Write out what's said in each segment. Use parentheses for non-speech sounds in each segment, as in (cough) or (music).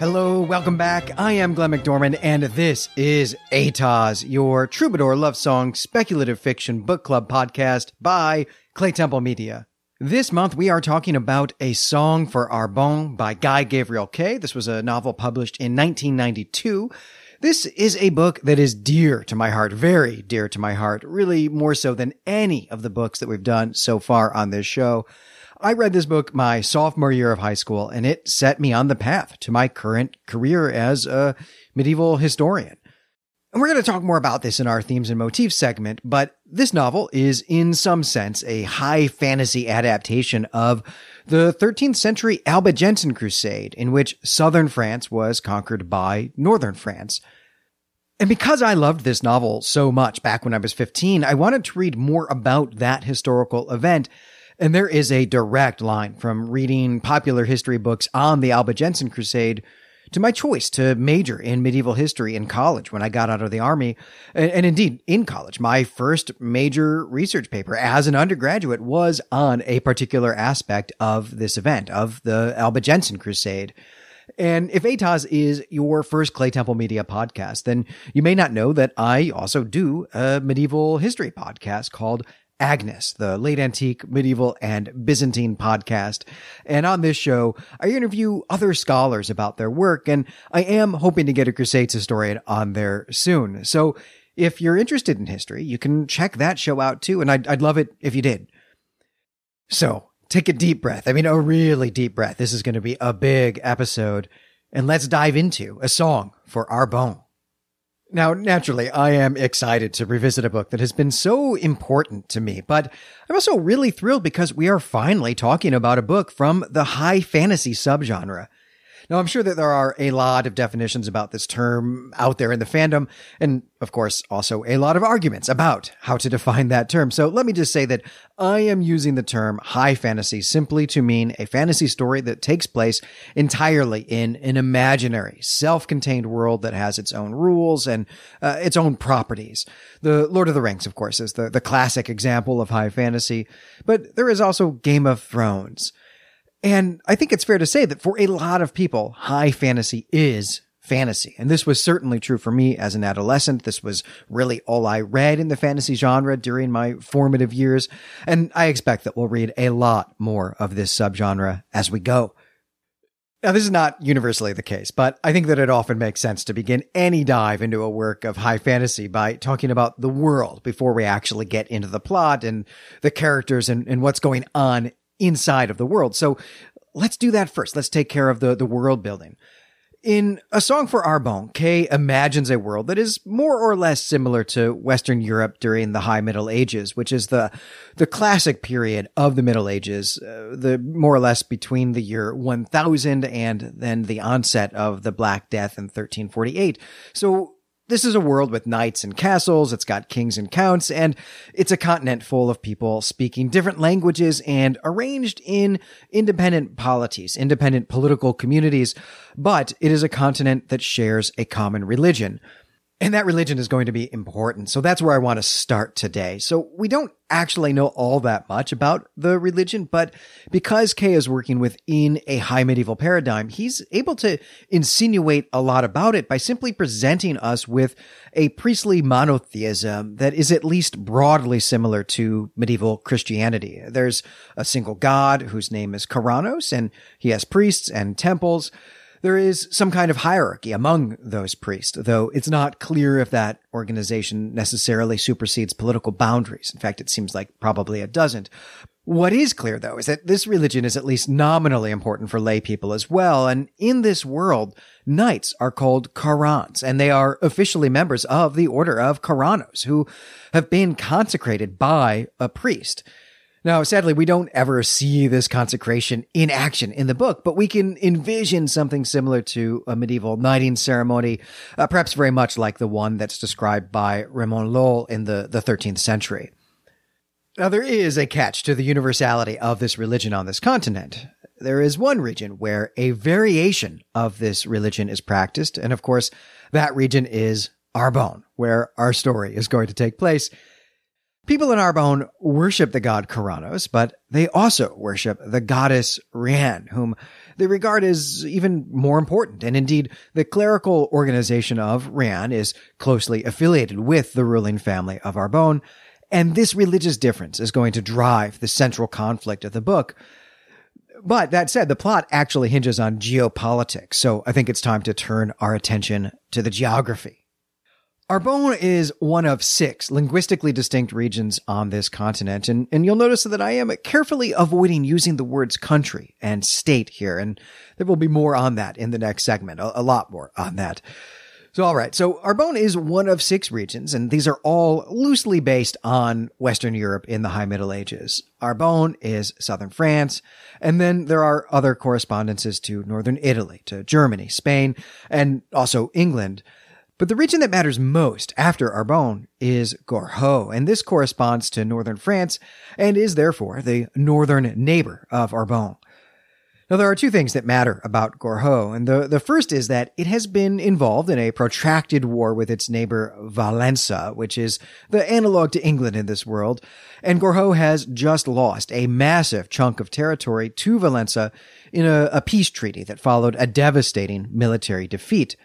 Hello, welcome back. I am Glenn McDormand, and this is ATOS, your troubadour love song speculative fiction book club podcast by Clay Temple Media. This month, we are talking about A Song for Arbonne by Guy Gavriel Kay. This was a novel published in 1992. This is a book that is dear to my heart, very dear to my heart, really more so than any of the books that we've done so far on this show. I read this book my sophomore year of high school, and it set me on the path to my current career as a medieval historian. And we're going to talk more about this in our themes and motifs segment, but this novel is in some sense a high fantasy adaptation of the 13th century Albigensian Crusade in which southern France was conquered by northern France. And because I loved this novel so much back when I was 15, I wanted to read more about that historical event and there is a direct line from reading popular history books on the Albigensian Crusade to my choice to major in medieval history in college when I got out of the army. And, and, indeed, in college, my first major research paper as an undergraduate was on a particular aspect of this event, of the Albigensian Crusade. And if ATOS is your first Clay Temple Media podcast, then you may not know that I also do a medieval history podcast called Agnes, the late antique, medieval, and Byzantine podcast. And on this show, I interview other scholars about their work, and I am hoping to get a Crusades historian on there soon. So if you're interested in history, you can check that show out too, and I'd, I'd love it if you did. So take a deep breath. I mean, a really deep breath. This is going to be a big episode, and let's dive into a song for Arbonne. Now, naturally, I am excited to revisit a book that has been so important to me, but I'm also really thrilled because we are finally talking about a book from the high fantasy subgenre. Now, I'm sure that there are a lot of definitions about this term out there in the fandom, and of course, also a lot of arguments about how to define that term. So let me just say that I am using the term high fantasy simply to mean a fantasy story that takes place entirely in an imaginary, self-contained world that has its own rules and uh, its own properties. The Lord of the Rings, of course, is the, the classic example of high fantasy, but there is also Game of Thrones. And I think it's fair to say that for a lot of people, high fantasy is fantasy. And this was certainly true for me as an adolescent. This was really all I read in the fantasy genre during my formative years. And I expect that we'll read a lot more of this subgenre as we go. Now, this is not universally the case, but I think that it often makes sense to begin any dive into a work of high fantasy by talking about the world before we actually get into the plot and the characters and, and what's going on inside of the world. So let's do that first. Let's take care of the, the world building. In A Song for Arbonne, Kay imagines a world that is more or less similar to Western Europe during the High Middle Ages, which is the, the classic period of the Middle Ages, uh, the more or less between the year 1000 and then the onset of the Black Death in 1348. So this is a world with knights and castles, it's got kings and counts, and it's a continent full of people speaking different languages and arranged in independent polities, independent political communities, but it is a continent that shares a common religion. And that religion is going to be important. So that's where I want to start today. So we don't actually know all that much about the religion, but because Kay is working within a high medieval paradigm, he's able to insinuate a lot about it by simply presenting us with a priestly monotheism that is at least broadly similar to medieval Christianity. There's a single god whose name is Corannos, and he has priests and temples there is some kind of hierarchy among those priests, though it's not clear if that organization necessarily supersedes political boundaries. In fact, it seems like probably it doesn't. What is clear, though, is that this religion is at least nominally important for lay people as well. And in this world, knights are called Kharans, and they are officially members of the Order of Corannos, who have been consecrated by a priest. Now, sadly, we don't ever see this consecration in action in the book, but we can envision something similar to a medieval knighting ceremony, uh, perhaps very much like the one that's described by Raymond Lull in the, the 13th century. Now, there is a catch to the universality of this religion on this continent. There is one region where a variation of this religion is practiced, and of course, that region is Arbonne, where our story is going to take place. People in Arbonne worship the god Corannos, but they also worship the goddess Rian, whom they regard as even more important. And indeed, the clerical organization of Rian is closely affiliated with the ruling family of Arbonne. And this religious difference is going to drive the central conflict of the book. But that said, the plot actually hinges on geopolitics. So I think it's time to turn our attention to the geography. Arbonne is one of six linguistically distinct regions on this continent, and, and you'll notice that I am carefully avoiding using the words country and state here, and there will be more on that in the next segment, a, a lot more on that. So, all right. So, Arbonne is one of six regions, and these are all loosely based on Western Europe in the High Middle Ages. Arbonne is southern France, and then there are other correspondences to northern Italy, to Germany, Spain, and also England. But the region that matters most after Arbonne is Gorhaut, and this corresponds to northern France and is therefore the northern neighbor of Arbonne. Now, there are two things that matter about Gorhaut, and the, the first is that it has been involved in a protracted war with its neighbor Valensa, which is the analog to England in this world, and Gorhaut has just lost a massive chunk of territory to Valensa in a, a peace treaty that followed a devastating military defeat.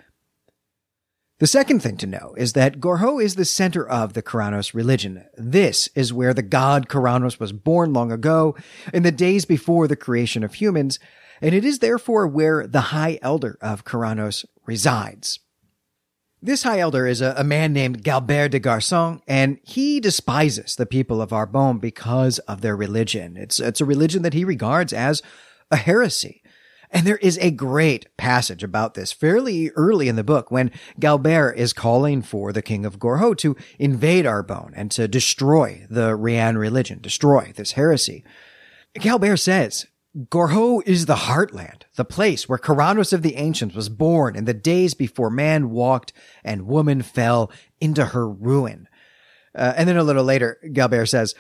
The second thing to know is that Gorhaut is the center of the Corannos religion. This is where the god Corannos was born long ago, in the days before the creation of humans, and it is therefore where the High Elder of Corannos resides. This High Elder is a, a man named Galbert de Garsenc, and he despises the people of Arbonne because of their religion. It's, it's a religion that he regards as a heresy. And there is a great passage about this fairly early in the book when Galbert is calling for the king of Gorhaut to invade Arbonne and to destroy the Rian religion, destroy this heresy. Galbert says, Gorhaut is the heartland, the place where Corannos of the ancients was born in the days before man walked and woman fell into her ruin. Uh, and then a little later, Galbert says,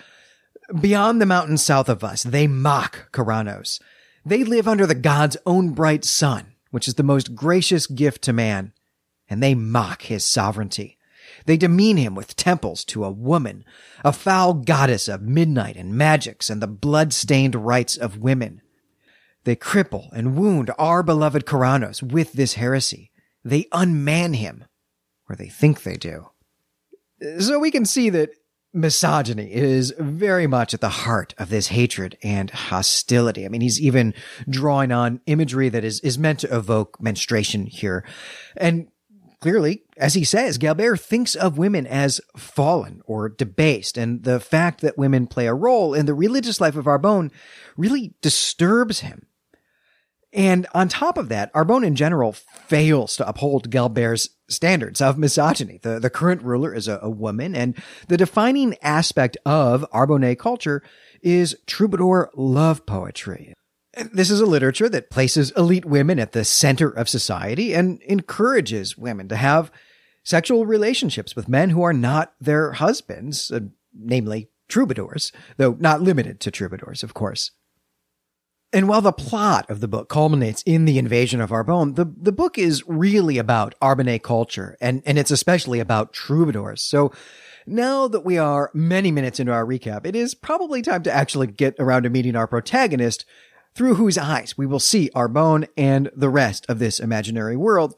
Beyond the mountains south of us, they mock Corannos. They live under the God's own bright sun, which is the most gracious gift to man, and they mock his sovereignty. They demean him with temples to a woman, a foul goddess of midnight and magics and the blood-stained rights of women. They cripple and wound our beloved Corannos with this heresy. They unman him, or they think they do. So we can see that misogyny is very much at the heart of this hatred and hostility. I mean, he's even drawing on imagery that is, is meant to evoke menstruation here. And clearly, as he says, Galbert thinks of women as fallen or debased. And the fact that women play a role in the religious life of Arbonne really disturbs him. And on top of that, Arbonne in general fails to uphold Galbert's standards of misogyny. The, the current ruler is a, a woman, and the defining aspect of Arbonne culture is troubadour love poetry. This is a literature that places elite women at the center of society and encourages women to have sexual relationships with men who are not their husbands, uh, namely troubadours, though not limited to troubadours, of course. And while the plot of the book culminates in the invasion of Arbonne, the, the book is really about Arbonne culture, and, and it's especially about troubadours. So now that we are many minutes into our recap, it is probably time to actually get around to meeting our protagonist, through whose eyes we will see Arbonne and the rest of this imaginary world.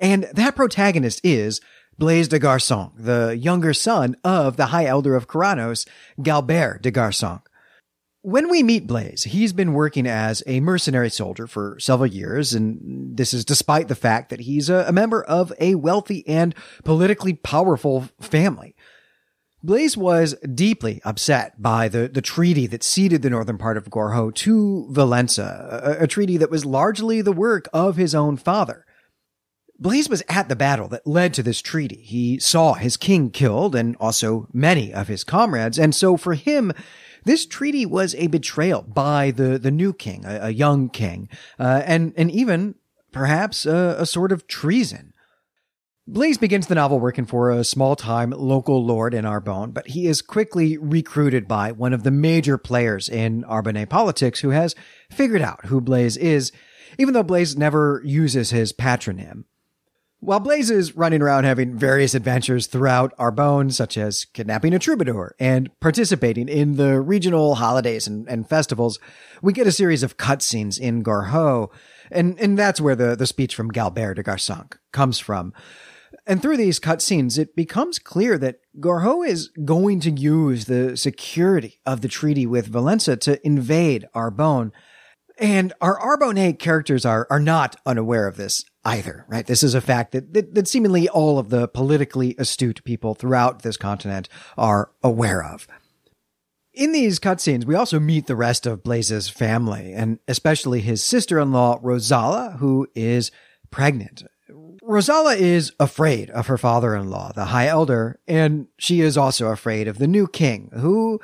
And that protagonist is Blaise de Garsenc, the younger son of the High Elder of Corannos, Galbert de Garsenc. When we meet Blaise, he's been working as a mercenary soldier for several years, and this is despite the fact that he's a, member of a wealthy and politically powerful family. Blaise was deeply upset by the, the treaty that ceded the northern part of Gorhaut to Valensa, a, a treaty that was largely the work of his own father. Blaise was at the battle that led to this treaty. He saw his king killed and also many of his comrades, and so for him, this treaty was a betrayal by the, the new king, a, a young king, uh, and, and even perhaps a, a sort of treason. Blaise begins the novel working for a small time local lord in Arbonne, but he is quickly recruited by one of the major players in Arbonne politics who has figured out who Blaise is, even though Blaise never uses his patronym. While Blaise is running around having various adventures throughout Arbonne, such as kidnapping a troubadour and participating in the regional holidays and, and festivals, we get a series of cutscenes in Gorhaut, and, and that's where the, the speech from Galbert de Garsenc comes from. And through these cutscenes, it becomes clear that Gorhaut is going to use the security of the treaty with Valensa to invade Arbonne. And our Arbonnais characters are, are not unaware of this either, right? This is a fact that, that, that seemingly all of the politically astute people throughout this continent are aware of. In these cutscenes, we also meet the rest of Blaise's family, and especially his sister-in-law, Rosala, who is pregnant. Rosala is afraid of her father-in-law, the High Elder, and she is also afraid of the new king, who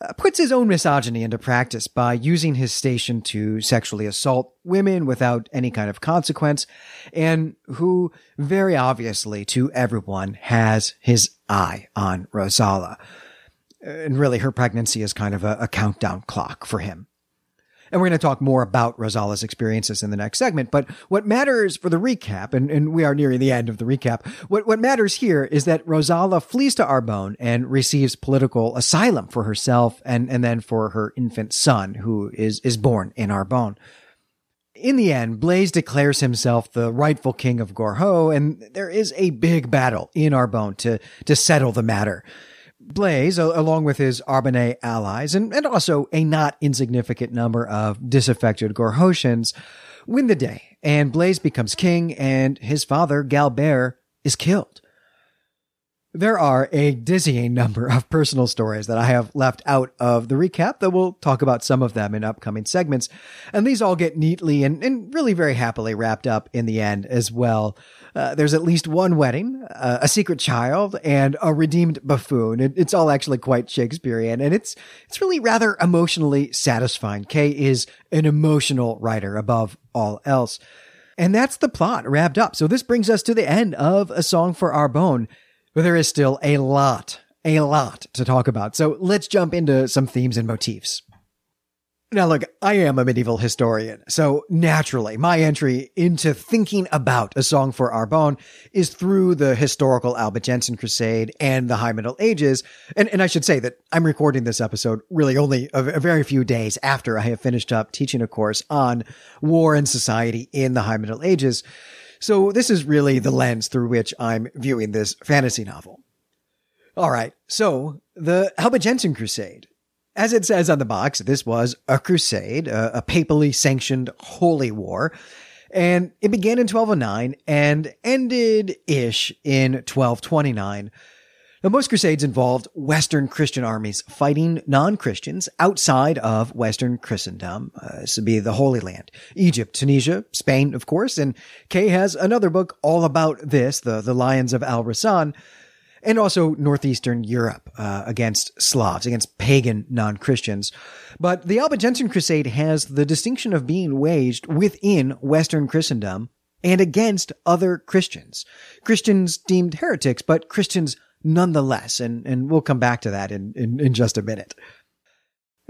uh, puts his own misogyny into practice by using his station to sexually assault women without any kind of consequence, and who very obviously to everyone has his eye on Rosala. And really, her pregnancy is kind of a, a countdown clock for him. And we're going to talk more about Rosala's experiences in the next segment. But what matters for the recap, and, and we are nearing the end of the recap, what, what matters here is that Rosala flees to Arbonne and receives political asylum for herself and, and then for her infant son, who is, is born in Arbonne. In the end, Blaise declares himself the rightful king of Gorhaut, and there is a big battle in Arbonne to, to settle the matter. Blaise, along with his Arbonnais allies, and, and also a not insignificant number of disaffected Gorhautians, win the day, and Blaise becomes king, and his father, Galbert, is killed. There are a dizzying number of personal stories that I have left out of the recap, though we'll talk about some of them in upcoming segments. And these all get neatly and, and really very happily wrapped up in the end as well. Uh, there's at least one wedding, uh, a secret child, and a redeemed buffoon. It, it's all actually quite Shakespearean, and it's it's really rather emotionally satisfying. Kay is an emotional writer above all else. And that's the plot wrapped up. So this brings us to the end of A Song for Arbonne, but there is still a lot, a lot to talk about. So let's jump into some themes and motifs. Now, look, I am a medieval historian, so naturally, my entry into thinking about a song for Arbonne is through the historical Albigensian Crusade and the High Middle Ages. And, and I should say that I'm recording this episode really only a, a very few days after I have finished up teaching a course on war and society in the High Middle Ages. So this is really the lens through which I'm viewing this fantasy novel. All right, so the Albigensian Crusade as it says on the box, this was a crusade, a, a papally sanctioned holy war. And it began in 1209 and ended ish in 1229. Now, most crusades involved Western Christian armies fighting non-Christians outside of Western Christendom. Uh, this would be the Holy Land, Egypt, Tunisia, Spain, of course. And Kay has another book all about this, the, the Lions of Al Rassan, and also northeastern Europe uh, against Slavs, against pagan non-Christians. But the Albigensian Crusade has the distinction of being waged within Western Christendom and against other Christians. Christians deemed heretics, but Christians nonetheless, and, and we'll come back to that in, in, in just a minute.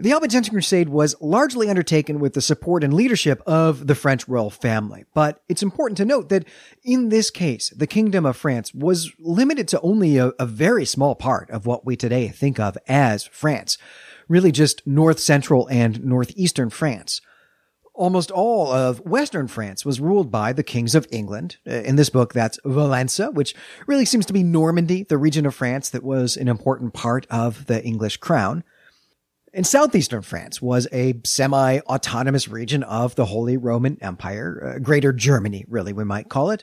The Albigensian Crusade was largely undertaken with the support and leadership of the French royal family, but it's important to note that in this case, the Kingdom of France was limited to only a, a very small part of what we today think of as France, really just north central and northeastern France. Almost all of Western France was ruled by the kings of England. In this book, that's Valensa, which really seems to be Normandy, the region of France that was an important part of the English crown. In southeastern France was a semi-autonomous region of the Holy Roman Empire, uh, Greater Germany, really, we might call it.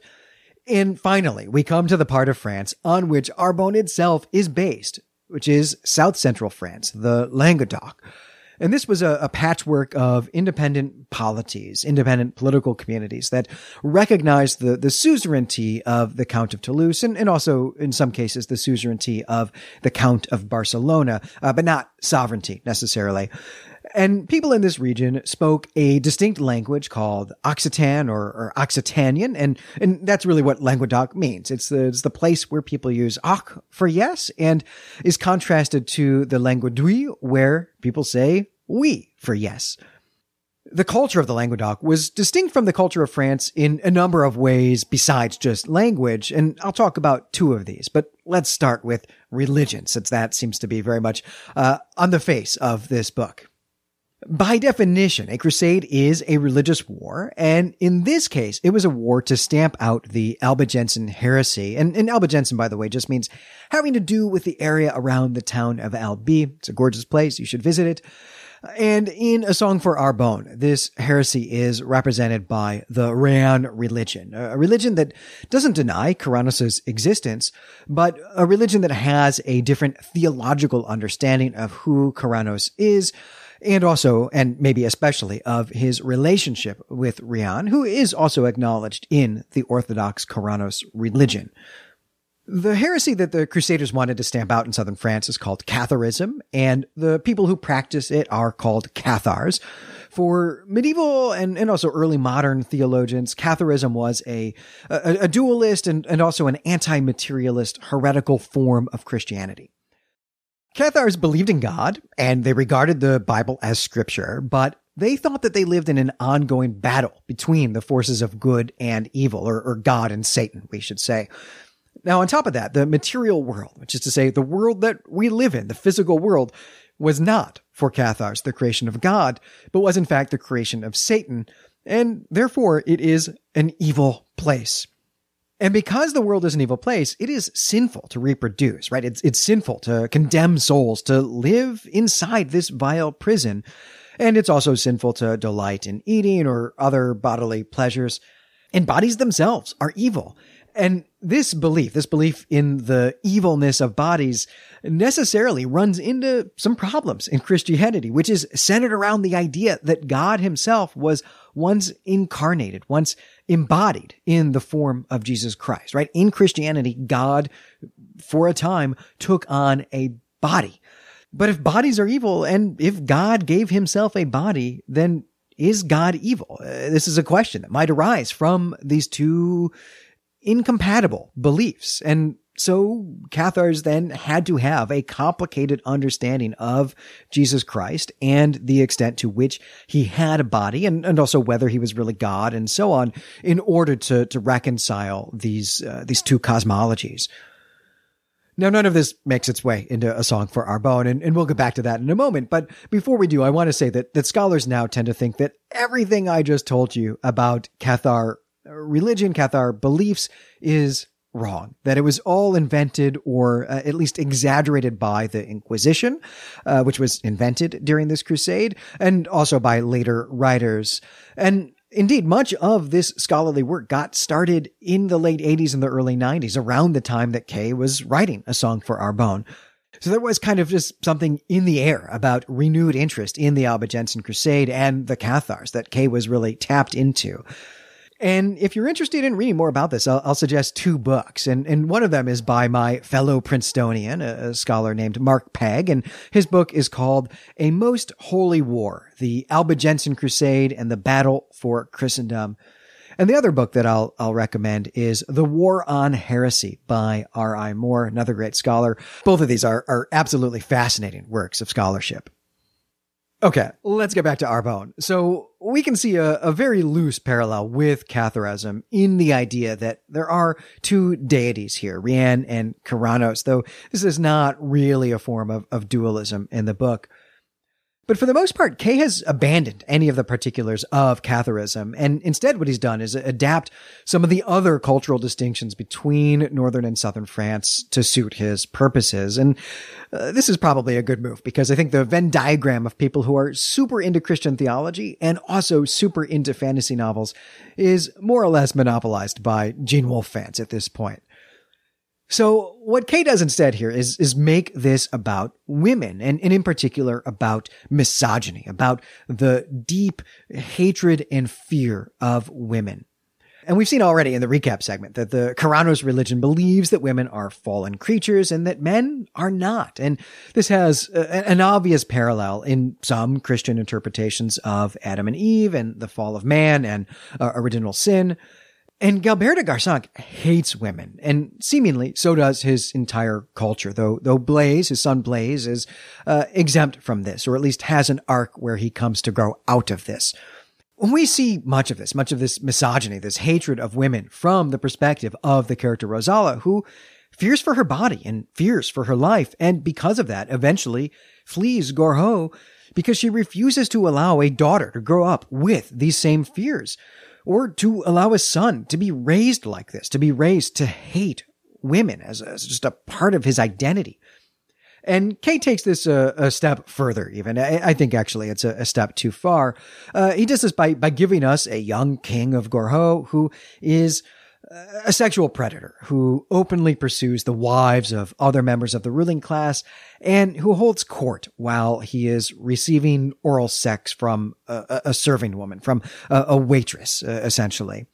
And finally, we come to the part of France on which Arbonne itself is based, which is south central France, the Languedoc. And this was a, a, patchwork of independent polities, independent political communities that recognized the, the suzerainty of the Count of Toulouse and, and also, in some cases, the suzerainty of the Count of Barcelona, uh, but not sovereignty necessarily. And people in this region spoke a distinct language called Occitan or, or Occitanian. And, and that's really what Languedoc means. It's the, it's the place where people use Oc for yes and is contrasted to the langue d'oïl where people say oui for yes. the culture of the Languedoc was distinct from the culture of France in a number of ways besides just language, and I'll talk about two of these. But let's start with religion, since that seems to be very much uh, on the face of this book. By definition, a crusade is a religious war, and in this case, it was a war to stamp out the Albigensian heresy. And, and Albigensian, by the way, just means having to do with the area around the town of Albi. It's a gorgeous place. You should visit it. And in A Song for Arbonne, this heresy is represented by the Rian religion, a religion that doesn't deny Corannos' existence, but a religion that has a different theological understanding of who Corannos is, and also, and maybe especially, of his relationship with Rian, who is also acknowledged in the Orthodox Corannos religion. The heresy that the Crusaders wanted to stamp out in southern France is called Catharism, and the people who practice it are called Cathars. For medieval and, and also early modern theologians, Catharism was a, a, a dualist and, and also an anti-materialist heretical form of Christianity. Cathars believed in God and they regarded the Bible as scripture, but they thought that they lived in an ongoing battle between the forces of good and evil, or, or, God and Satan, we should say. Now, on top of that, the material world, which is to say the world that we live in, the physical world, was not for Cathars the creation of God, but was in fact the creation of Satan, and therefore it is an evil place. And because the world is an evil place, it is sinful to reproduce, right? It's, it's sinful to condemn souls to live inside this vile prison. And it's also sinful to delight in eating or other bodily pleasures. And bodies themselves are evil. And this belief, this belief in the evilness of bodies necessarily runs into some problems in Christianity, which is centered around the idea that God himself was once incarnated, once embodied in the form of Jesus Christ, right? In Christianity, God, for a time, took on a body. But if bodies are evil and if God gave himself a body, then is God evil? Uh, this is a question that might arise from these two incompatible beliefs. And so Cathars then had to have a complicated understanding of Jesus Christ and the extent to which he had a body and, and also whether he was really God and so on in order to, to reconcile these, uh, these two cosmologies. Now, none of this makes its way into a song for Arbonne, and, and we'll get back to that in a moment. But before we do, I want to say that, that scholars now tend to think that everything I just told you about Cathar religion, Cathar beliefs is wrong, that it was all invented or uh, at least exaggerated by the Inquisition, uh, which was invented during this crusade, and also by later writers. And Indeed, much of this scholarly work got started in the late 80s and the early 90s, around the time that Kay was writing A Song for Arbonne. So there was kind of just something in the air about renewed interest in the Albigensian Crusade and the Cathars that Kay was really tapped into. And if you're interested in reading more about this, I'll, I'll, suggest two books. And, and one of them is by my fellow Princetonian, a, a, scholar named Mark Pegg. And his book is called A Most Holy War, The Albigensian Crusade and the Battle for Christendom. And the other book that I'll, I'll recommend is The War on Heresy by R.I. Moore, another great scholar. Both of these are, are absolutely fascinating works of scholarship. Okay, let's get back to Arbonne. So we can see a, a, very loose parallel with Catharism in the idea that there are two deities here, Rian and Corannos, though this is not really a form of, of dualism in the book. But for the most part, Kay has abandoned any of the particulars of Catharism, and instead what he's done is adapt some of the other cultural distinctions between northern and southern France to suit his purposes. And uh, this is probably a good move because I think the Venn diagram of people who are super into Christian theology and also super into fantasy novels is more or less monopolized by Gene Wolfe fans at this point. So what Kay does instead here is, is make this about women and, and in particular about misogyny, about the deep hatred and fear of women. And we've seen already in the recap segment that the Corannos religion believes that women are fallen creatures and that men are not. And this has a, an obvious parallel in some Christian interpretations of Adam and Eve and the fall of man and uh, original sin. And Galbert de Garsenc hates women, and seemingly so does his entire culture, though, though Blaise, his son Blaise, is uh, exempt from this, or at least has an arc where he comes to grow out of this. when we see much of this, much of this misogyny, this hatred of women from the perspective of the character Rosala, who fears for her body and fears for her life, and because of that, eventually flees Gorhaut because she refuses to allow a daughter to grow up with these same fears, or to allow a son to be raised like this, to be raised to hate women as, as just a part of his identity. And Kay takes this a, a step further, even. I, I, think actually it's a, a step too far. Uh, he does this by, by giving us a young king of Gorhaut who is a sexual predator who openly pursues the wives of other members of the ruling class and who holds court while he is receiving oral sex from a, a serving woman, from a, a waitress, uh, essentially.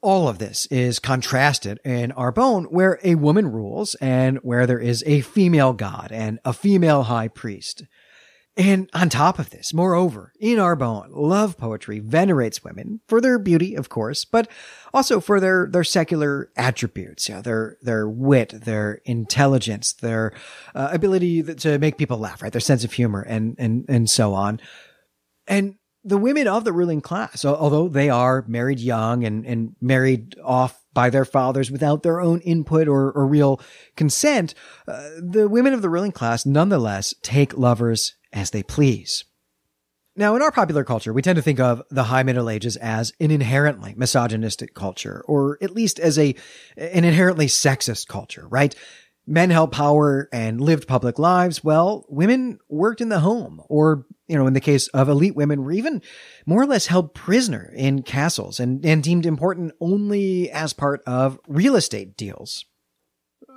All of this is contrasted in Arbonne, where a woman rules and where there is a female god and a female high priest. And on top of this, moreover, in Arbonne, love poetry venerates women for their beauty, of course, but also for their, their secular attributes, you know, their, their wit, their intelligence, their uh, ability to make people laugh, right? Their sense of humor and, and, and so on. And the women of the ruling class, although they are married young and, and married off by their fathers without their own input or, or real consent, uh, the women of the ruling class nonetheless take lovers as they please. Now, in our popular culture, we tend to think of the High Middle Ages as an inherently misogynistic culture, or at least as a, an inherently sexist culture, right? men held power and lived public lives, well, women worked in the home, or, you know, in the case of elite women, were even more or less held prisoner in castles and, and deemed important only as part of real estate deals.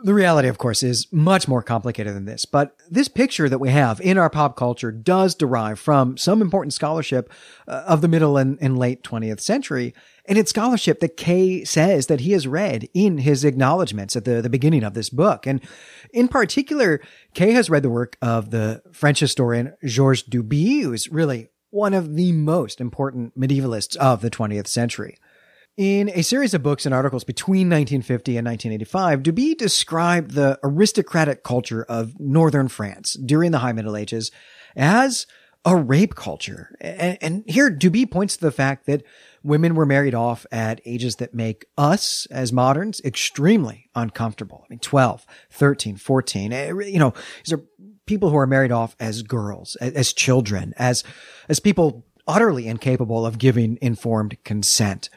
The reality, of course, is much more complicated than this, but this picture that we have in our pop culture does derive from some important scholarship uh, of the middle and, and late 20th century and it's scholarship that Kay says that he has read in his acknowledgments at the, the beginning of this book. And in particular, Kay has read the work of the French historian Georges Duby, who is really one of the most important medievalists of the 20th century. In a series of books and articles between 1950 and 1985, Duby described the aristocratic culture of northern France during the High Middle Ages as a rape culture. And, and here Duby points to the fact that women were married off at ages that make us as moderns extremely uncomfortable. I mean, 12, 13, 14, eh, you know, these are people who are married off as girls, as children, as, as people utterly incapable of giving informed consent.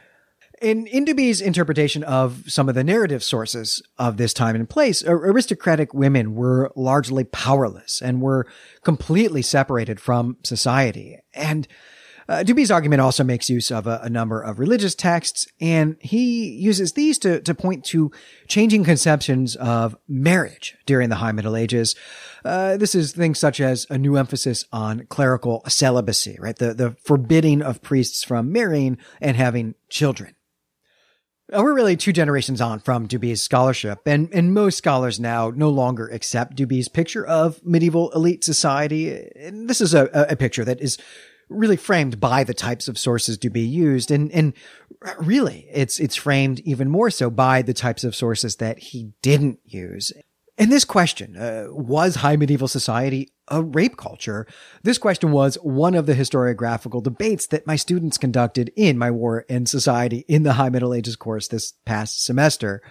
In Duby's interpretation of some of the narrative sources of this time and place, aristocratic women were largely powerless and were completely separated from society. And uh, Duby's argument also makes use of a, a, number of religious texts, and he uses these to, to point to changing conceptions of marriage during the High Middle Ages. Uh, this is things such as a new emphasis on clerical celibacy, right? The, the forbidding of priests from marrying and having children. Uh, we're really two generations on from Duby's scholarship, and, and most scholars now no longer accept Duby's picture of medieval elite society. And this is a, a picture that is really framed by the types of sources to be used. And, and really, it's, it's framed even more so by the types of sources that he didn't use. And this question, uh, was high medieval society a rape culture? This question was one of the historiographical debates that my students conducted in my War and Society in the High Middle Ages course this past semester.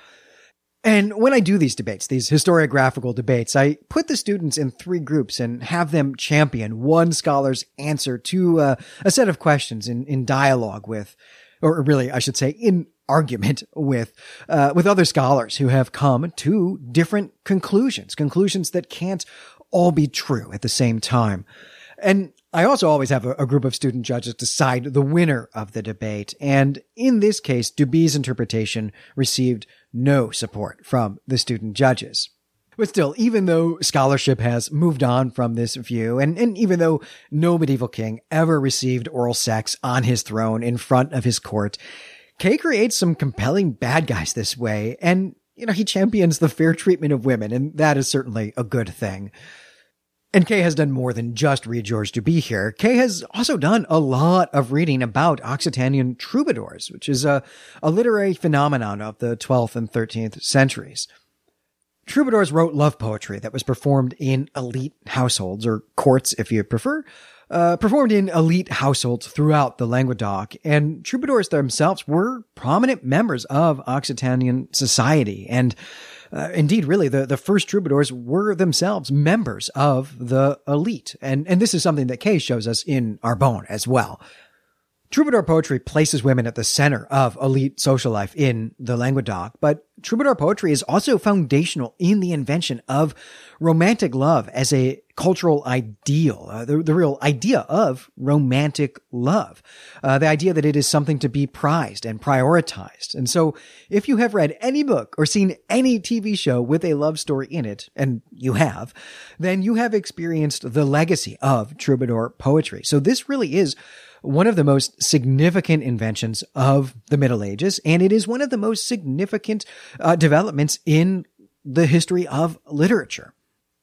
And when I do these debates, these historiographical debates, I put the students in three groups and have them champion one scholar's answer to uh, a set of questions in, in dialogue with, or really, I should say, in argument with uh, with other scholars who have come to different conclusions, conclusions that can't all be true at the same time. And I also always have a, a, group of student judges decide the winner of the debate. And in this case, Duby's interpretation received no support from the student judges. But still, even though scholarship has moved on from this view, and, and even though no medieval king ever received oral sex on his throne in front of his court, Kay creates some compelling bad guys this way, and, you know, he champions the fair treatment of women, and that is certainly a good thing. And Kay has done more than just read Georges Duby here. Kay has also done a lot of reading about Occitanian troubadours, which is a, a literary phenomenon of the 12th and 13th centuries. Troubadours wrote love poetry that was performed in elite households, or courts if you prefer, uh, performed in elite households throughout the Languedoc, and troubadours themselves were prominent members of Occitanian society. And uh, indeed, really, the, the first troubadours were themselves members of the elite. And, and this is something that Kay shows us in Arbonne as well. Troubadour poetry places women at the center of elite social life in the Languedoc, but troubadour poetry is also foundational in the invention of romantic love as a cultural ideal, uh, the, the real idea of romantic love, uh, the idea that it is something to be prized and prioritized. And so if you have read any book or seen any TV show with a love story in it, and you have, then you have experienced the legacy of troubadour poetry. So this really is one of the most significant inventions of the Middle Ages, and it is one of the most significant uh, developments in the history of literature.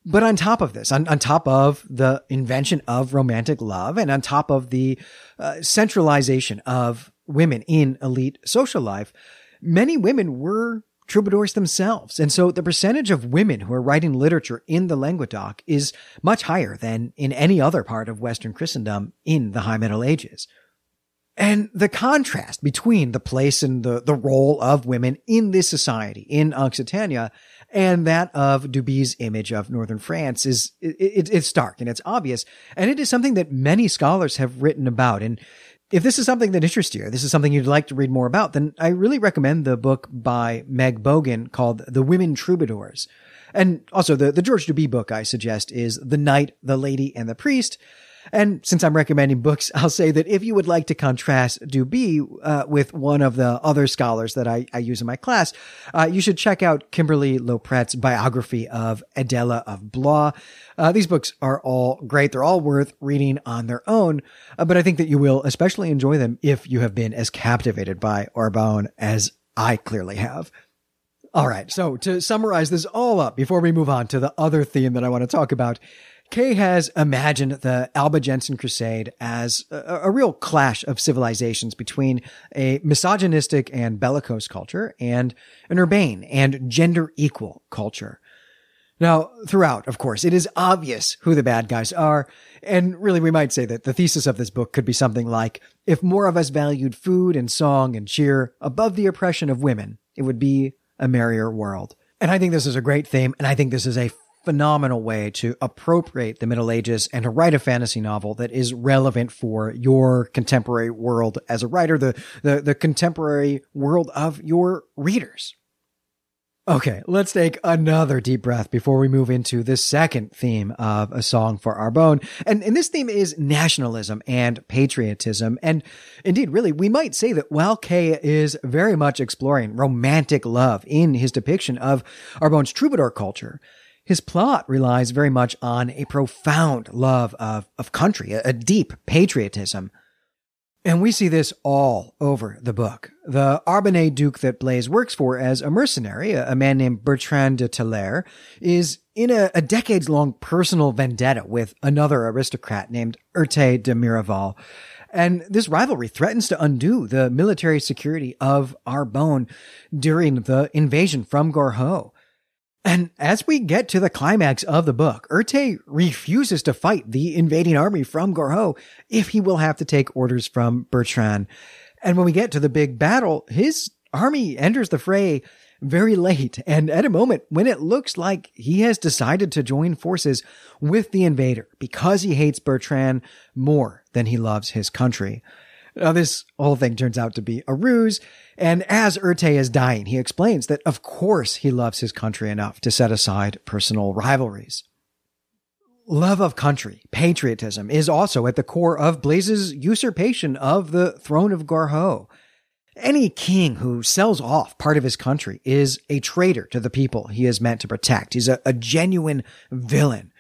But on top of this, on, on top of the invention of romantic love and on top of the uh, centralization of women in elite social life, many women were troubadours themselves. And so the percentage of women who are writing literature in the Languedoc is much higher than in any other part of Western Christendom in the High Middle Ages. And the contrast between the place and the, the role of women in this society in Occitania and that of Duby's image of northern France is it, it, it's stark and it's obvious, and it is something that many scholars have written about. And if this is something that interests you, this is something you'd like to read more about, then I really recommend the book by Meg Bogin called The Women Troubadours. And also the, the Georges Duby book I suggest is The Knight, the Lady, and the Priest. And since I'm recommending books, (laughs) I'll say that if you would like to contrast Duby uh, with one of the other scholars that I, I use in my class, uh, you should check out Kimberly LoPrete's biography of Adela of Blois. Uh, these books are all great. They're all worth reading on their own, uh, but I think that you will especially enjoy them if you have been as captivated by Arbonne as I clearly have. All right. So to summarize this all up before we move on to the other theme that I want to talk about, Kay has imagined the Albigensian Crusade as a, a, real clash of civilizations between a misogynistic and bellicose culture and an urbane and gender equal culture. Now, throughout, of course, it is obvious who the bad guys are, and really we might say that the thesis of this book could be something like, if more of us valued food and song and cheer above the oppression of women, it would be a merrier world. And I think this is a great theme, and I think this is a phenomenal way to appropriate the Middle Ages and to write a fantasy novel that is relevant for your contemporary world as a writer, the, the, the contemporary world of your readers. Okay, let's take another deep breath before we move into the second theme of A Song for Arbonne. And, and this theme is nationalism and patriotism. And indeed, really, we might say that while Kay is very much exploring romantic love in his depiction of Arbonne's troubadour culture, his plot relies very much on a profound love of, of country, a, a deep patriotism. And we see this all over the book. The Arbonnais Duke that Blaise works for as a mercenary, a, a man named Bertrand de Talair, is in a, a decades long personal vendetta with another aristocrat named Urté de Miraval. And this rivalry threatens to undo the military security of Arbonne during the invasion from Gorhaut. And as we get to the climax of the book, Urté refuses to fight the invading army from Gorhaut if he will have to take orders from Bertrand. And when we get to the big battle, his army enters the fray very late and at a moment when it looks like he has decided to join forces with the invader because he hates Bertrand more than he loves his country. Now, this whole thing turns out to be a ruse. And as Urté is dying, he explains that of course he loves his country enough to set aside personal rivalries. Love of country, patriotism, is also at the core of Blaise's usurpation of the throne of Gorhaut. Any king who sells off part of his country is a traitor to the people he is meant to protect. He's a, a genuine villain.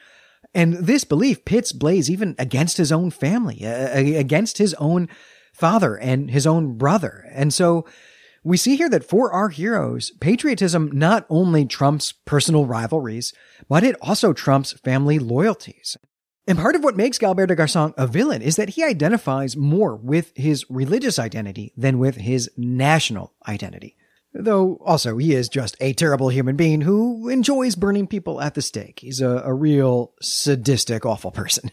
And this belief pits Blaise even against his own family, uh, against his own father and his own brother. And so we see here that for our heroes, patriotism not only trumps personal rivalries, but it also trumps family loyalties. And part of what makes Galbert de Garsenc a villain is that he identifies more with his religious identity than with his national identity. Though also he is just a terrible human being who enjoys burning people at the stake. He's a, a real sadistic, awful person.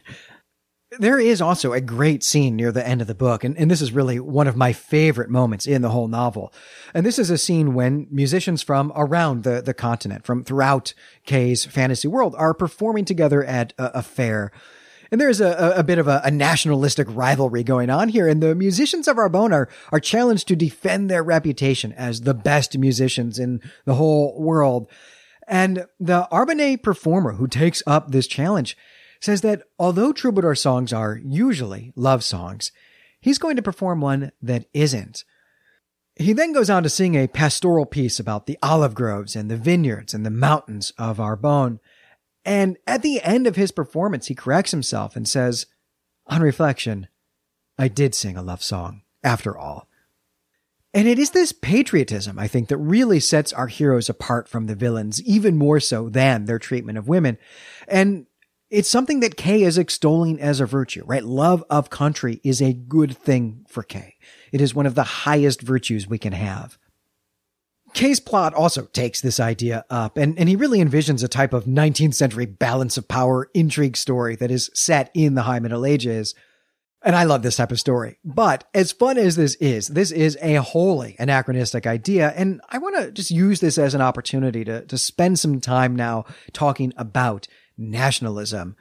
There is also a great scene near the end of the book, and, and this is really one of my favorite moments in the whole novel. And this is a scene when musicians from around the, the continent, from throughout Kay's fantasy world, are performing together at a, a fair. And there's a, a bit of a, a, nationalistic rivalry going on here, and the musicians of Arbonne are, are challenged to defend their reputation as the best musicians in the whole world. And the Arbonnais performer who takes up this challenge says that although troubadour songs are usually love songs, he's going to perform one that isn't. He then goes on to sing a pastoral piece about the olive groves and the vineyards and the mountains of Arbonne. And at the end of his performance, he corrects himself and says, On reflection, I did sing a love song, after all. And it is this patriotism, I think, that really sets our heroes apart from the villains, even more so than their treatment of women. And it's something that Kay is extolling as a virtue, right? Love of country is a good thing for Kay. It is one of the highest virtues we can have. Kay's plot also takes this idea up, and, and he really envisions a type of 19th century balance of power intrigue story that is set in the High Middle Ages. And I love this type of story. But as fun as this is, this is a wholly anachronistic idea. And I want to just use this as an opportunity to, to spend some time now talking about nationalism.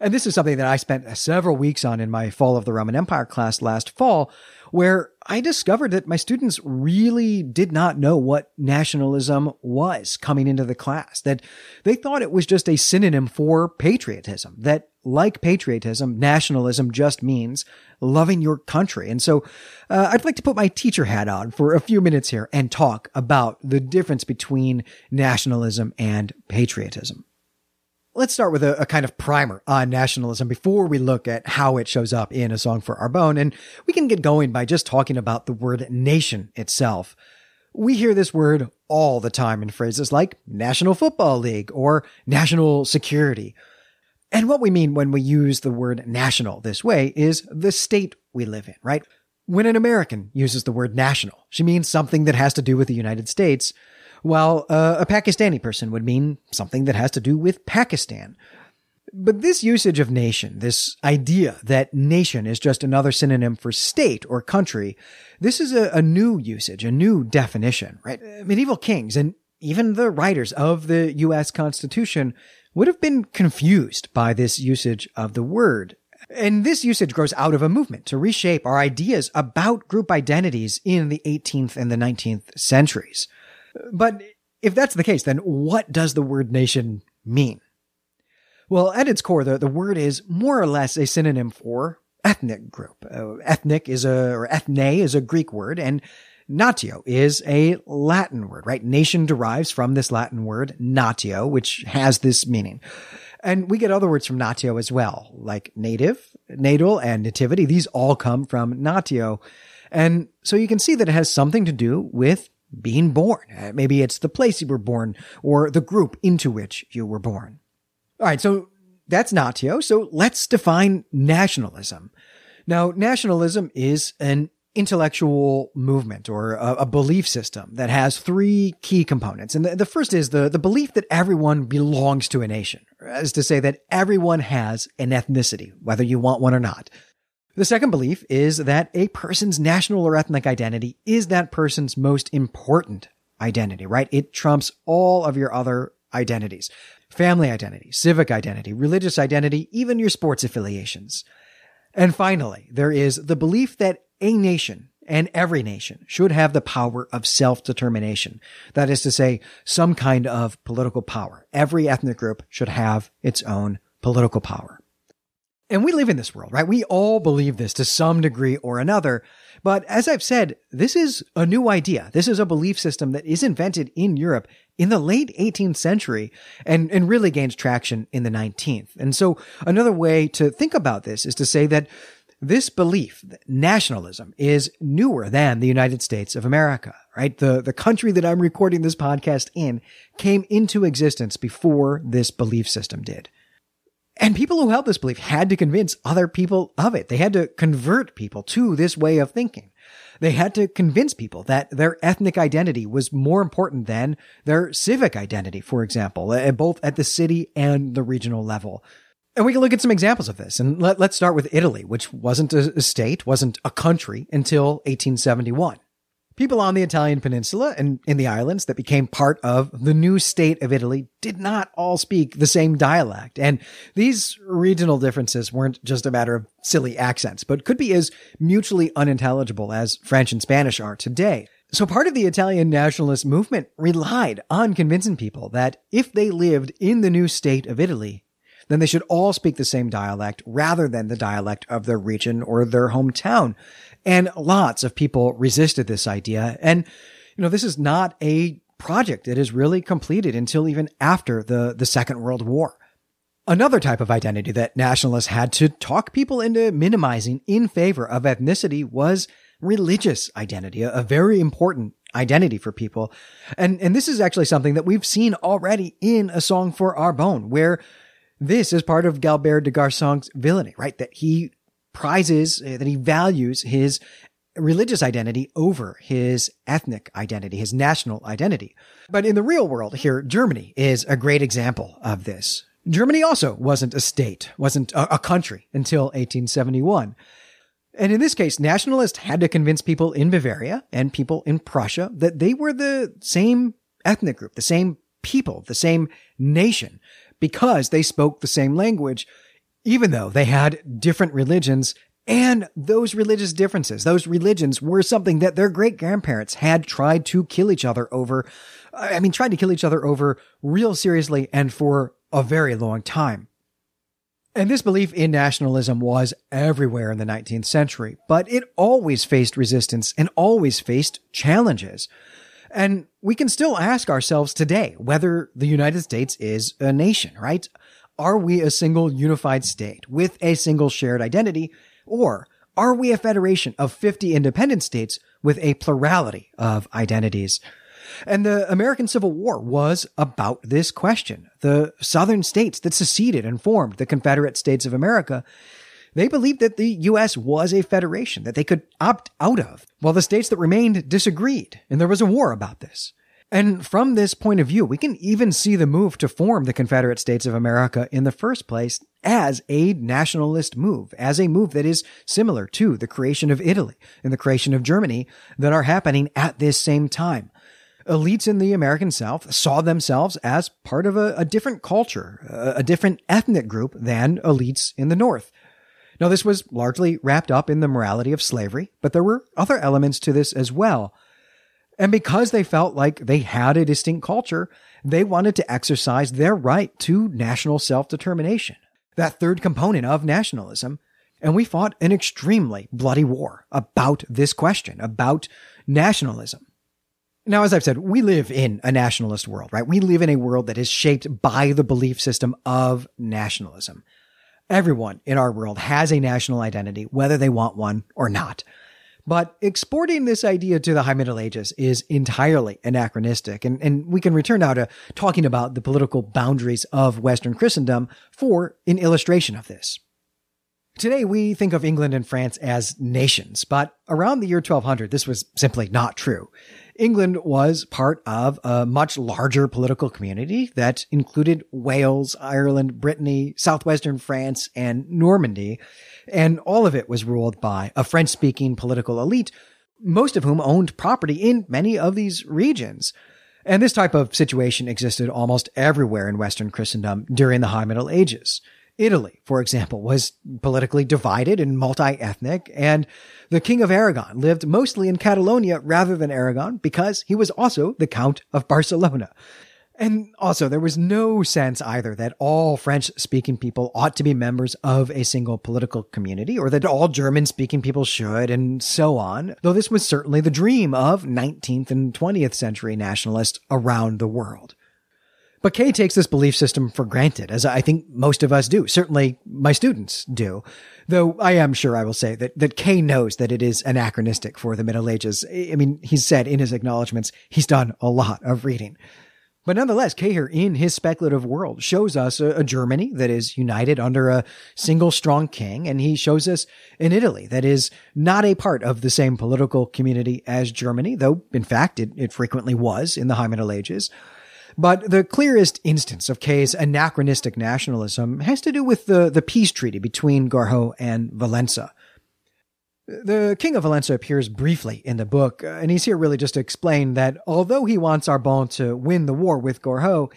And this is something that I spent several weeks on in my Fall of the Roman Empire class last fall, where I discovered that my students really did not know what nationalism was coming into the class, that they thought it was just a synonym for patriotism, that like patriotism, nationalism just means loving your country. And so uh, I'd like to put my teacher hat on for a few minutes here and talk about the difference between nationalism and patriotism. Let's start with a, a, kind of primer on nationalism before we look at how it shows up in A Song for Arbonne. And we can get going by just talking about the word nation itself. We hear this word all the time in phrases like National Football League or national security. And what we mean when we use the word national this way is the state we live in, right? When an American uses the word national, she means something that has to do with the United States while uh, a Pakistani person would mean something that has to do with Pakistan. But this usage of nation, this idea that nation is just another synonym for state or country, this is a, a new usage, a new definition, right? Medieval kings and even the writers of the US Constitution would have been confused by this usage of the word. And this usage grows out of a movement to reshape our ideas about group identities in the 18th and the 19th centuries. But if that's the case, then what does the word nation mean? Well, at its core, the, the word is more or less a synonym for ethnic group. Uh, ethnic is a, or ethne is a Greek word, and natio is a Latin word, right? Nation derives from this Latin word natio, which has this meaning. And we get other words from natio as well, like native, natal, and nativity. These all come from natio. And so you can see that it has something to do with being born. Uh, maybe it's the place you were born or the group into which you were born. All right. So that's natio. So let's define nationalism. Now, nationalism is an intellectual movement or a, a, belief system that has three key components. And the, the, first is the, the belief that everyone belongs to a nation, as to say that everyone has an ethnicity, whether you want one or not. The second belief is that a person's national or ethnic identity is that person's most important identity, right? It trumps all of your other identities. Family identity, civic identity, religious identity, even your sports affiliations. And finally, there is the belief that a nation and every nation should have the power of self-determination. That is to say, some kind of political power. Every ethnic group should have its own political power. And we live in this world, right? We all believe this to some degree or another. But as I've said, this is a new idea. This is a belief system that is invented in Europe in the late 18th century and, and really gains traction in the 19th. And so another way to think about this is to say that this belief, nationalism, is newer than the United States of America, right? The, the country that I'm recording this podcast in came into existence before this belief system did. And people who held this belief had to convince other people of it. They had to convert people to this way of thinking. They had to convince people that their ethnic identity was more important than their civic identity, for example, eh, both at the city and the regional level. And we can look at some examples of this. And let, us start with Italy, which wasn't a state, wasn't a country until 1871. People on the Italian peninsula and in the islands that became part of the new state of Italy did not all speak the same dialect. And these regional differences weren't just a matter of silly accents, but could be as mutually unintelligible as French and Spanish are today. So part of the Italian nationalist movement relied on convincing people that if they lived in the new state of Italy, then they should all speak the same dialect rather than the dialect of their region or their hometown. And lots of people resisted this idea. And, you know, this is not a project that is really completed until even after the, the Second World War. Another type of identity that nationalists had to talk people into minimizing in favor of ethnicity was religious identity, a, very important identity for people. And, and this is actually something that we've seen already in A Song for Arbonne, where this is part of Galbert de Garsenc's villainy, right? That he prizes, uh, that he values his religious identity over his ethnic identity, his national identity. But in the real world here, Germany is a great example of this. Germany also wasn't a state, wasn't a, a country until 1871. And in this case, nationalists had to convince people in Bavaria and people in Prussia that they were the same ethnic group, the same people, the same nation, because they spoke the same language, even though they had different religions and those religious differences, those religions were something that their great grandparents had tried to kill each other over. Uh, I mean, tried to kill each other over real seriously and for a very long time. And this belief in nationalism was everywhere in the 19th century, but it always faced resistance and always faced challenges. And we can still ask ourselves today whether the United States is a nation, right? Are we a single unified state with a single shared identity? Or are we a federation of 50 independent states with a plurality of identities? And the American Civil War was about this question. The southern states that seceded and formed the Confederate States of America they believed that the U.S. was a federation that they could opt out of, while the states that remained disagreed, and there was a war about this. And from this point of view, we can even see the move to form the Confederate States of America in the first place as a nationalist move, as a move that is similar to the creation of Italy and the creation of Germany that are happening at this same time. Elites in the American South saw themselves as part of a, a different culture, a, a different ethnic group than elites in the North. Now, this was largely wrapped up in the morality of slavery, but there were other elements to this as well. And because they felt like they had a distinct culture, they wanted to exercise their right to national self-determination, that third component of nationalism. And we fought an extremely bloody war about this question, about nationalism. Now, as I've said, we live in a nationalist world, right? We live in a world that is shaped by the belief system of nationalism. Everyone in our world has a national identity, whether they want one or not. But exporting this idea to the High Middle Ages is entirely anachronistic, and, and we can return now to talking about the political boundaries of Western Christendom for an illustration of this. Today, we think of England and France as nations, but around the year 1200, this was simply not true. England was part of a much larger political community that included Wales, Ireland, Brittany, southwestern France, and Normandy. And all of it was ruled by a French speaking political elite, most of whom owned property in many of these regions. And this type of situation existed almost everywhere in Western Christendom during the High Middle Ages. Italy, for example, was politically divided and multi-ethnic, and the King of Aragon lived mostly in Catalonia rather than Aragon because he was also the Count of Barcelona. And also, there was no sense either that all French speaking people ought to be members of a single political community or that all German speaking people should and so on, though this was certainly the dream of 19th and 20th century nationalists around the world. But Kay takes this belief system for granted, as I think most of us do. Certainly my students do. Though I am sure I will say that, that Kay knows that it is anachronistic for the Middle Ages. I mean, he's said in his acknowledgments, he's done a lot of reading. But nonetheless, Cahill, in his speculative world, shows us a, a, Germany that is united under a single strong king, and he shows us an Italy that is not a part of the same political community as Germany, though in fact it, it frequently was in the High Middle Ages. But the clearest instance of Kay's anachronistic nationalism has to do with the, the peace treaty between Gorhaut and Valensa. The King of Valensa appears briefly in the book, uh, and he's here really just to explain that although he wants Arbonne to win the war with Gorhaut,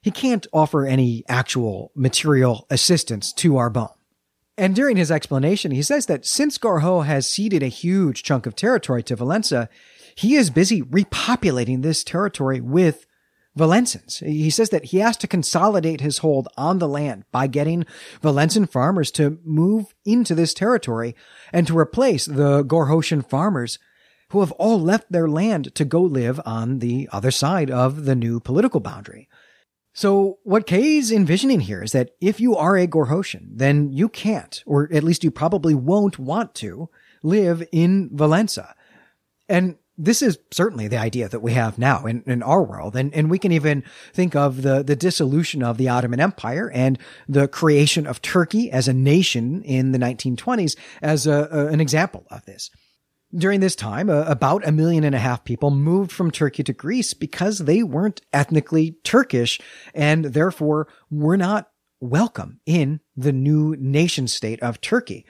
he can't offer any actual material assistance to Arbonne. And during his explanation, he says that since Gorhaut has ceded a huge chunk of territory to Valensa, he is busy repopulating this territory with Valencians. He says that he has to consolidate his hold on the land by getting Valencian farmers to move into this territory and to replace the Gorhautian farmers who have all left their land to go live on the other side of the new political boundary. So what Kay's envisioning here is that if you are a Gorhautian, then you can't, or at least you probably won't want to, live in Valensa. And this is certainly the idea that we have now in, in our world. And, and we can even think of the, the dissolution of the Ottoman Empire and the creation of Turkey as a nation in the 1920s as a, a, an example of this. During this time, uh, about a million and a half people moved from Turkey to Greece because they weren't ethnically Turkish and therefore were not welcome in the new nation state of Turkey.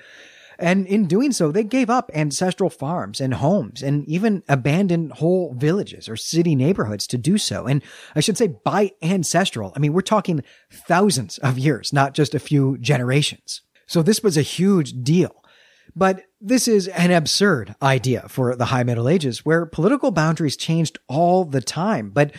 And in doing so, they gave up ancestral farms and homes and even abandoned whole villages or city neighborhoods to do so. And I should say by ancestral, I mean, we're talking thousands of years, not just a few generations. So this was a huge deal. But this is an absurd idea for the High Middle Ages where political boundaries changed all the time, but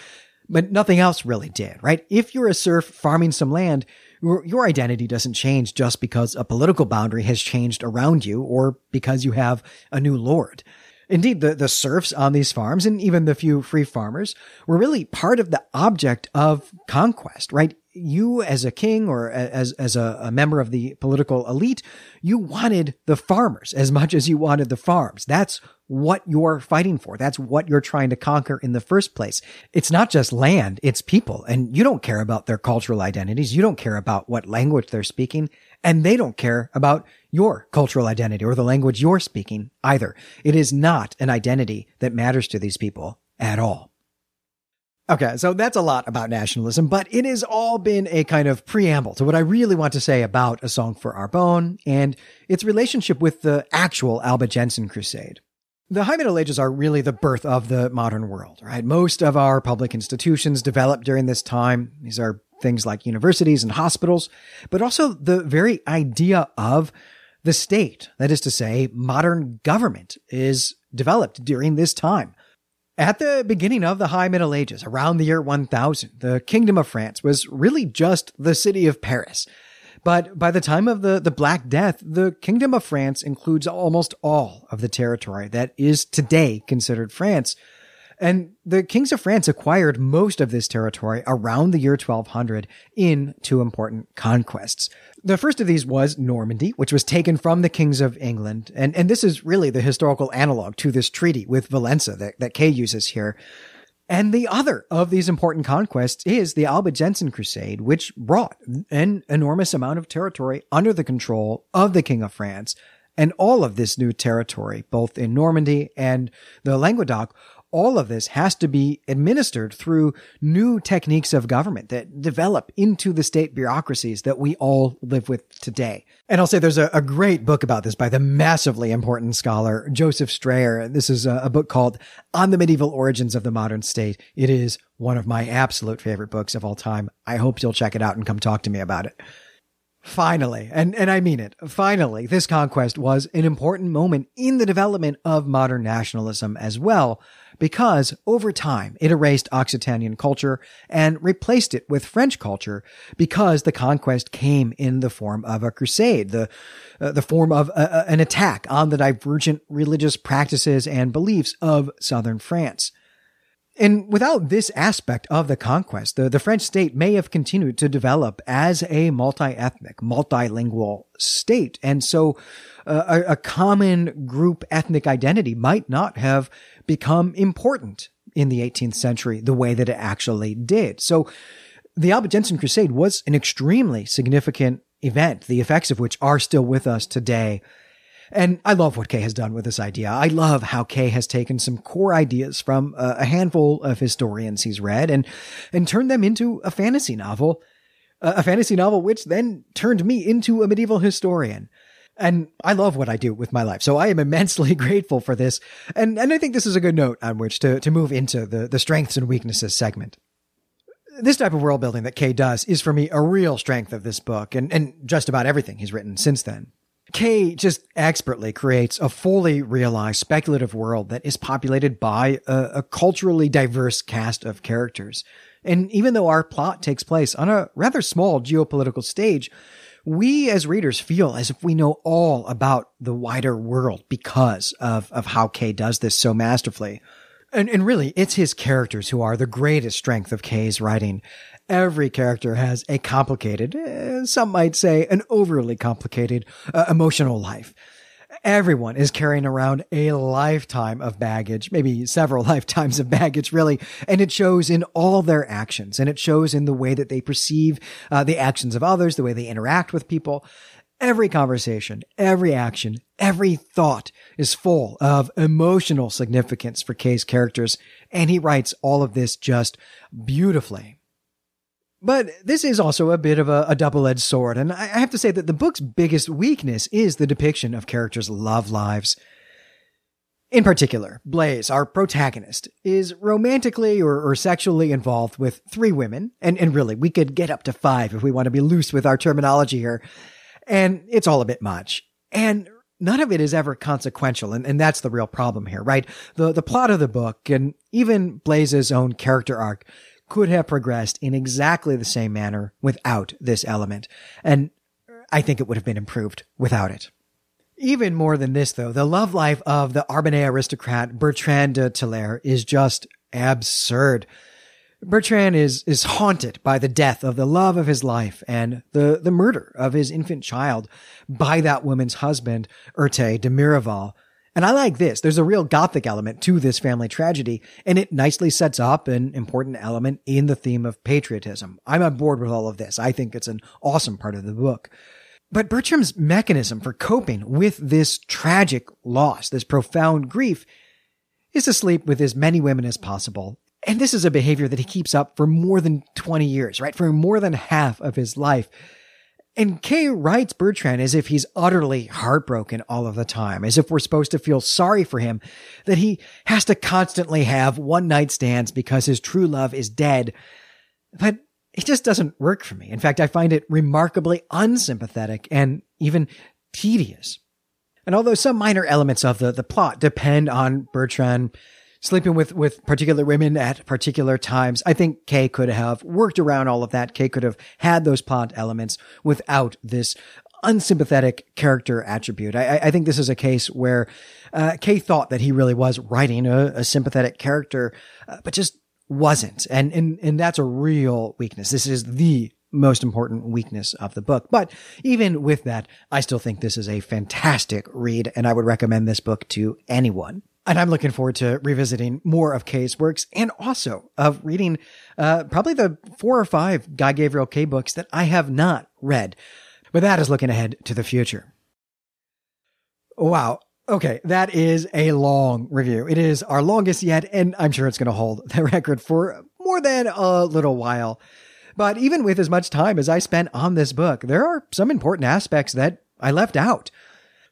but nothing else really did, right? If you're a serf farming some land, your, identity doesn't change just because a political boundary has changed around you or because you have a new lord. Indeed, the, the serfs on these farms and even the few free farmers were really part of the object of conquest, right? You as a king or as, as a, a member of the political elite, you wanted the farmers as much as you wanted the farms. That's what you're fighting for. That's what you're trying to conquer in the first place. It's not just land, it's people. And you don't care about their cultural identities. You don't care about what language they're speaking. And they don't care about your cultural identity or the language you're speaking either. It is not an identity that matters to these people at all. Okay, so that's a lot about nationalism, but it has all been a kind of preamble to what I really want to say about A Song for Arbonne and its relationship with the actual Albigensian Crusade. The High Middle Ages are really the birth of the modern world, right? Most of our public institutions developed during this time. These are things like universities and hospitals, but also the very idea of the state, that is to say, modern government, is developed during this time. At the beginning of the High Middle Ages, around the year 1000, the Kingdom of France was really just the city of Paris. But by the time of the, the Black Death, the Kingdom of France includes almost all of the territory that is today considered France. And the kings of France acquired most of this territory around the year 1200 in two important conquests. The first of these was Normandy, which was taken from the kings of England. And, and this is really the historical analog to this treaty with Valensa that, that Kay uses here. And the other of these important conquests is the Albigensian Crusade, which brought an enormous amount of territory under the control of the King of France. And all of this new territory, both in Normandy and the Languedoc, all of this has to be administered through new techniques of government that develop into the state bureaucracies that we all live with today. And I'll say there's a, a great book about this by the massively important scholar Joseph Strayer. This is a, a book called On the Medieval Origins of the Modern State. It is one of my absolute favorite books of all time. I hope you'll check it out and come talk to me about it. Finally, and, and I mean it, finally, this conquest was an important moment in the development of modern nationalism as well, because over time it erased Occitanian culture and replaced it with French culture because the conquest came in the form of a crusade, the, uh, the form of a, an attack on the divergent religious practices and beliefs of southern France. And without this aspect of the conquest, the, the French state may have continued to develop as a multi-ethnic, multilingual state. And so a, a common group ethnic identity might not have become important in the 18th century the way that it actually did. So the Albigensian Crusade was an extremely significant event, the effects of which are still with us today. And I love what Kay has done with this idea. I love how Kay has taken some core ideas from a handful of historians he's read and, and turned them into a fantasy novel, a fantasy novel which then turned me into a medieval historian. And I love what I do with my life. So I am immensely (laughs) grateful for this. And, and I think this is a good note on which to, to move into the, the strengths and weaknesses segment. This type of world building that Kay does is for me a real strength of this book and, and just about everything he's written since then. Kay just expertly creates a fully realized speculative world that is populated by a, a, culturally diverse cast of characters. And even though our plot takes place on a rather small geopolitical stage, we as readers feel as if we know all about the wider world because of, of how Kay does this so masterfully. And, and really, it's his characters who are the greatest strength of Kay's writing. Every character has a complicated, uh, some might say an overly complicated uh, emotional life. Everyone is carrying around a lifetime of baggage, maybe several (laughs) lifetimes of baggage, really. And it shows in all their actions and it shows in the way that they perceive uh, the actions of others, the way they interact with people. Every conversation, every action, every thought is full of emotional significance for Kay's characters. And he writes all of this just beautifully. But this is also a bit of a, a double edged sword, and I have to say that the book's biggest weakness is the depiction of characters' love lives. In particular, Blaise, our protagonist, is romantically or, or, sexually involved with three women, and, and really, we could get up to five if we want to be loose with our terminology here. And it's all a bit much. And none of it is ever consequential, and, and that's the real problem here, right? The the plot of the book and even Blaise's own character arc could have progressed in exactly the same manner without this element. And I think it would have been improved without it. Even more than this, though, the love life of the Arbonne aristocrat Bertrand de Talair is just absurd. Bertrand is, is haunted by the death of the love of his life and the, the murder of his infant child by that woman's husband, Urté de Miraval, and I like this. There's a real gothic element to this family tragedy, and it nicely sets up an important element in the theme of patriotism. I'm on board with all of this. I think it's an awesome part of the book. But Bertram's mechanism for coping with this tragic loss, this profound grief, is to sleep with as many women as possible. And this is a behavior that he keeps up for more than 20 years, right? For more than half of his life. And Kay writes Bertrand as if he's utterly heartbroken all of the time, as if we're supposed to feel sorry for him, that he has to constantly have one night stands because his true love is dead. But it just doesn't work for me. In fact, I find it remarkably unsympathetic and even tedious. And although some minor elements of the, the plot depend on Bertrand sleeping with, with particular women at particular times. I think Kay could have worked around all of that. Kay could have had those plot elements without this unsympathetic character attribute. I, I think this is a case where uh, Kay thought that he really was writing a, a sympathetic character, uh, but just wasn't. And, and, and that's a real weakness. This is the most important weakness of the book. But even with that, I still think this is a fantastic read, and I would recommend this book to anyone. And I'm looking forward to revisiting more of Kay's works and also of reading uh, probably the four or five Guy Gavriel Kay books that I have not read. But that is looking ahead to the future. Wow. Okay, that is a long review. It is our longest yet, and I'm sure it's going to hold the (laughs) record for more than a little while. But even with as much time as I spent on this book, there are some important aspects that I left out.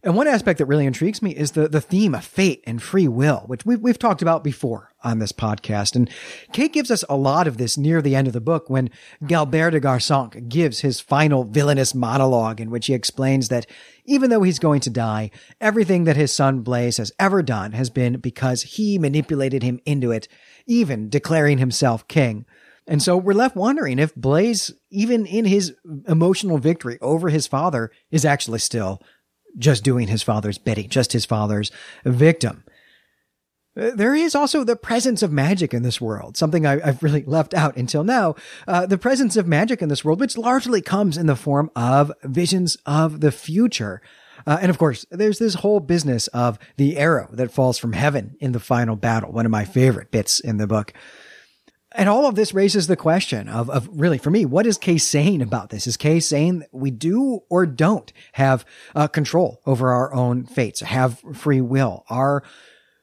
And one aspect that really intrigues me is the, the theme of fate and free will, which we've, we've talked about before on this podcast. And Kay gives us a lot of this near the end of the book when Galbert de Garsenc gives his final villainous monologue in which he explains that even though he's going to die, everything that his son Blaise has ever done has been because he manipulated him into it, even declaring himself king. And so we're left wondering if Blaise, even in his emotional victory over his father, is actually still just doing his father's bidding, just his father's victim. There is also the presence of magic in this world, something I, have really left out until now. Uh, the presence of magic in this world, which largely comes in the form of visions of the future. Uh, and of course, there's this whole business of the arrow that falls from heaven in the final battle, one of my favorite bits in the book. And all of this raises the question of, of really, for me, what is Kay saying about this? Is Kay saying that we do or don't have uh, control over our own fates, have free will? Are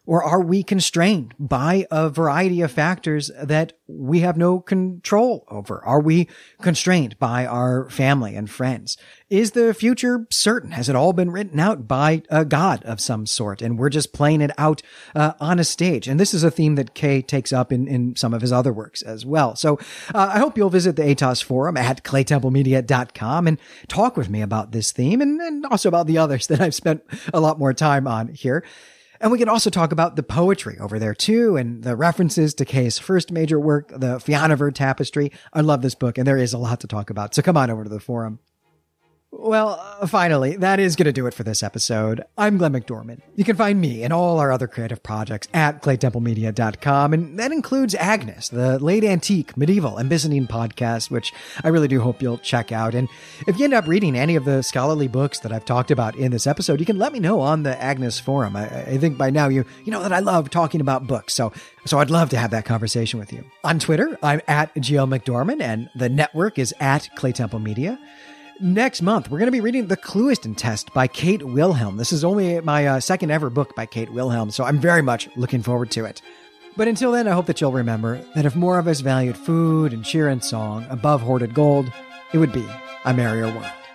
or are we constrained by a variety of factors that we have no control over? Are we constrained by our family and friends? Is the future certain? Has it all been written out by a god of some sort? And we're just playing it out uh, on a stage. And this is a theme that Kay takes up in, in some of his other works as well. So uh, I hope you'll visit the ATOS forum at claytemplemedia.com and talk with me about this theme and, and also about the others that I've spent a lot more time on here. And we can also talk about the poetry over there too, and the references to Kay's first major work, the Fionavar Tapestry. I love this book, and there is a lot to talk about. So come on over to the forum. Well, uh, finally, that is going to do it for this episode. I'm Glenn McDormand. You can find me and all our other creative projects at claytemplemedia.com, and that includes Agnes, the late antique, medieval, and Byzantine podcast, which I really do hope you'll check out. And if you end up reading any of the scholarly books that I've talked about in this episode, you can let me know on the Agnes forum. I, I think by now you you know that I love talking about books, so so I'd love to have that conversation with you. On Twitter, I'm at GL McDormand, and the network is at Clay Temple Media. Next month, we're going to be reading The Clewiston Test by Kate Wilhelm. This is only my uh, second ever book by Kate Wilhelm, so I'm very much looking forward to it. But until then, I hope that you'll remember that if more of us valued food and cheer and song above hoarded gold, it would be a merrier world.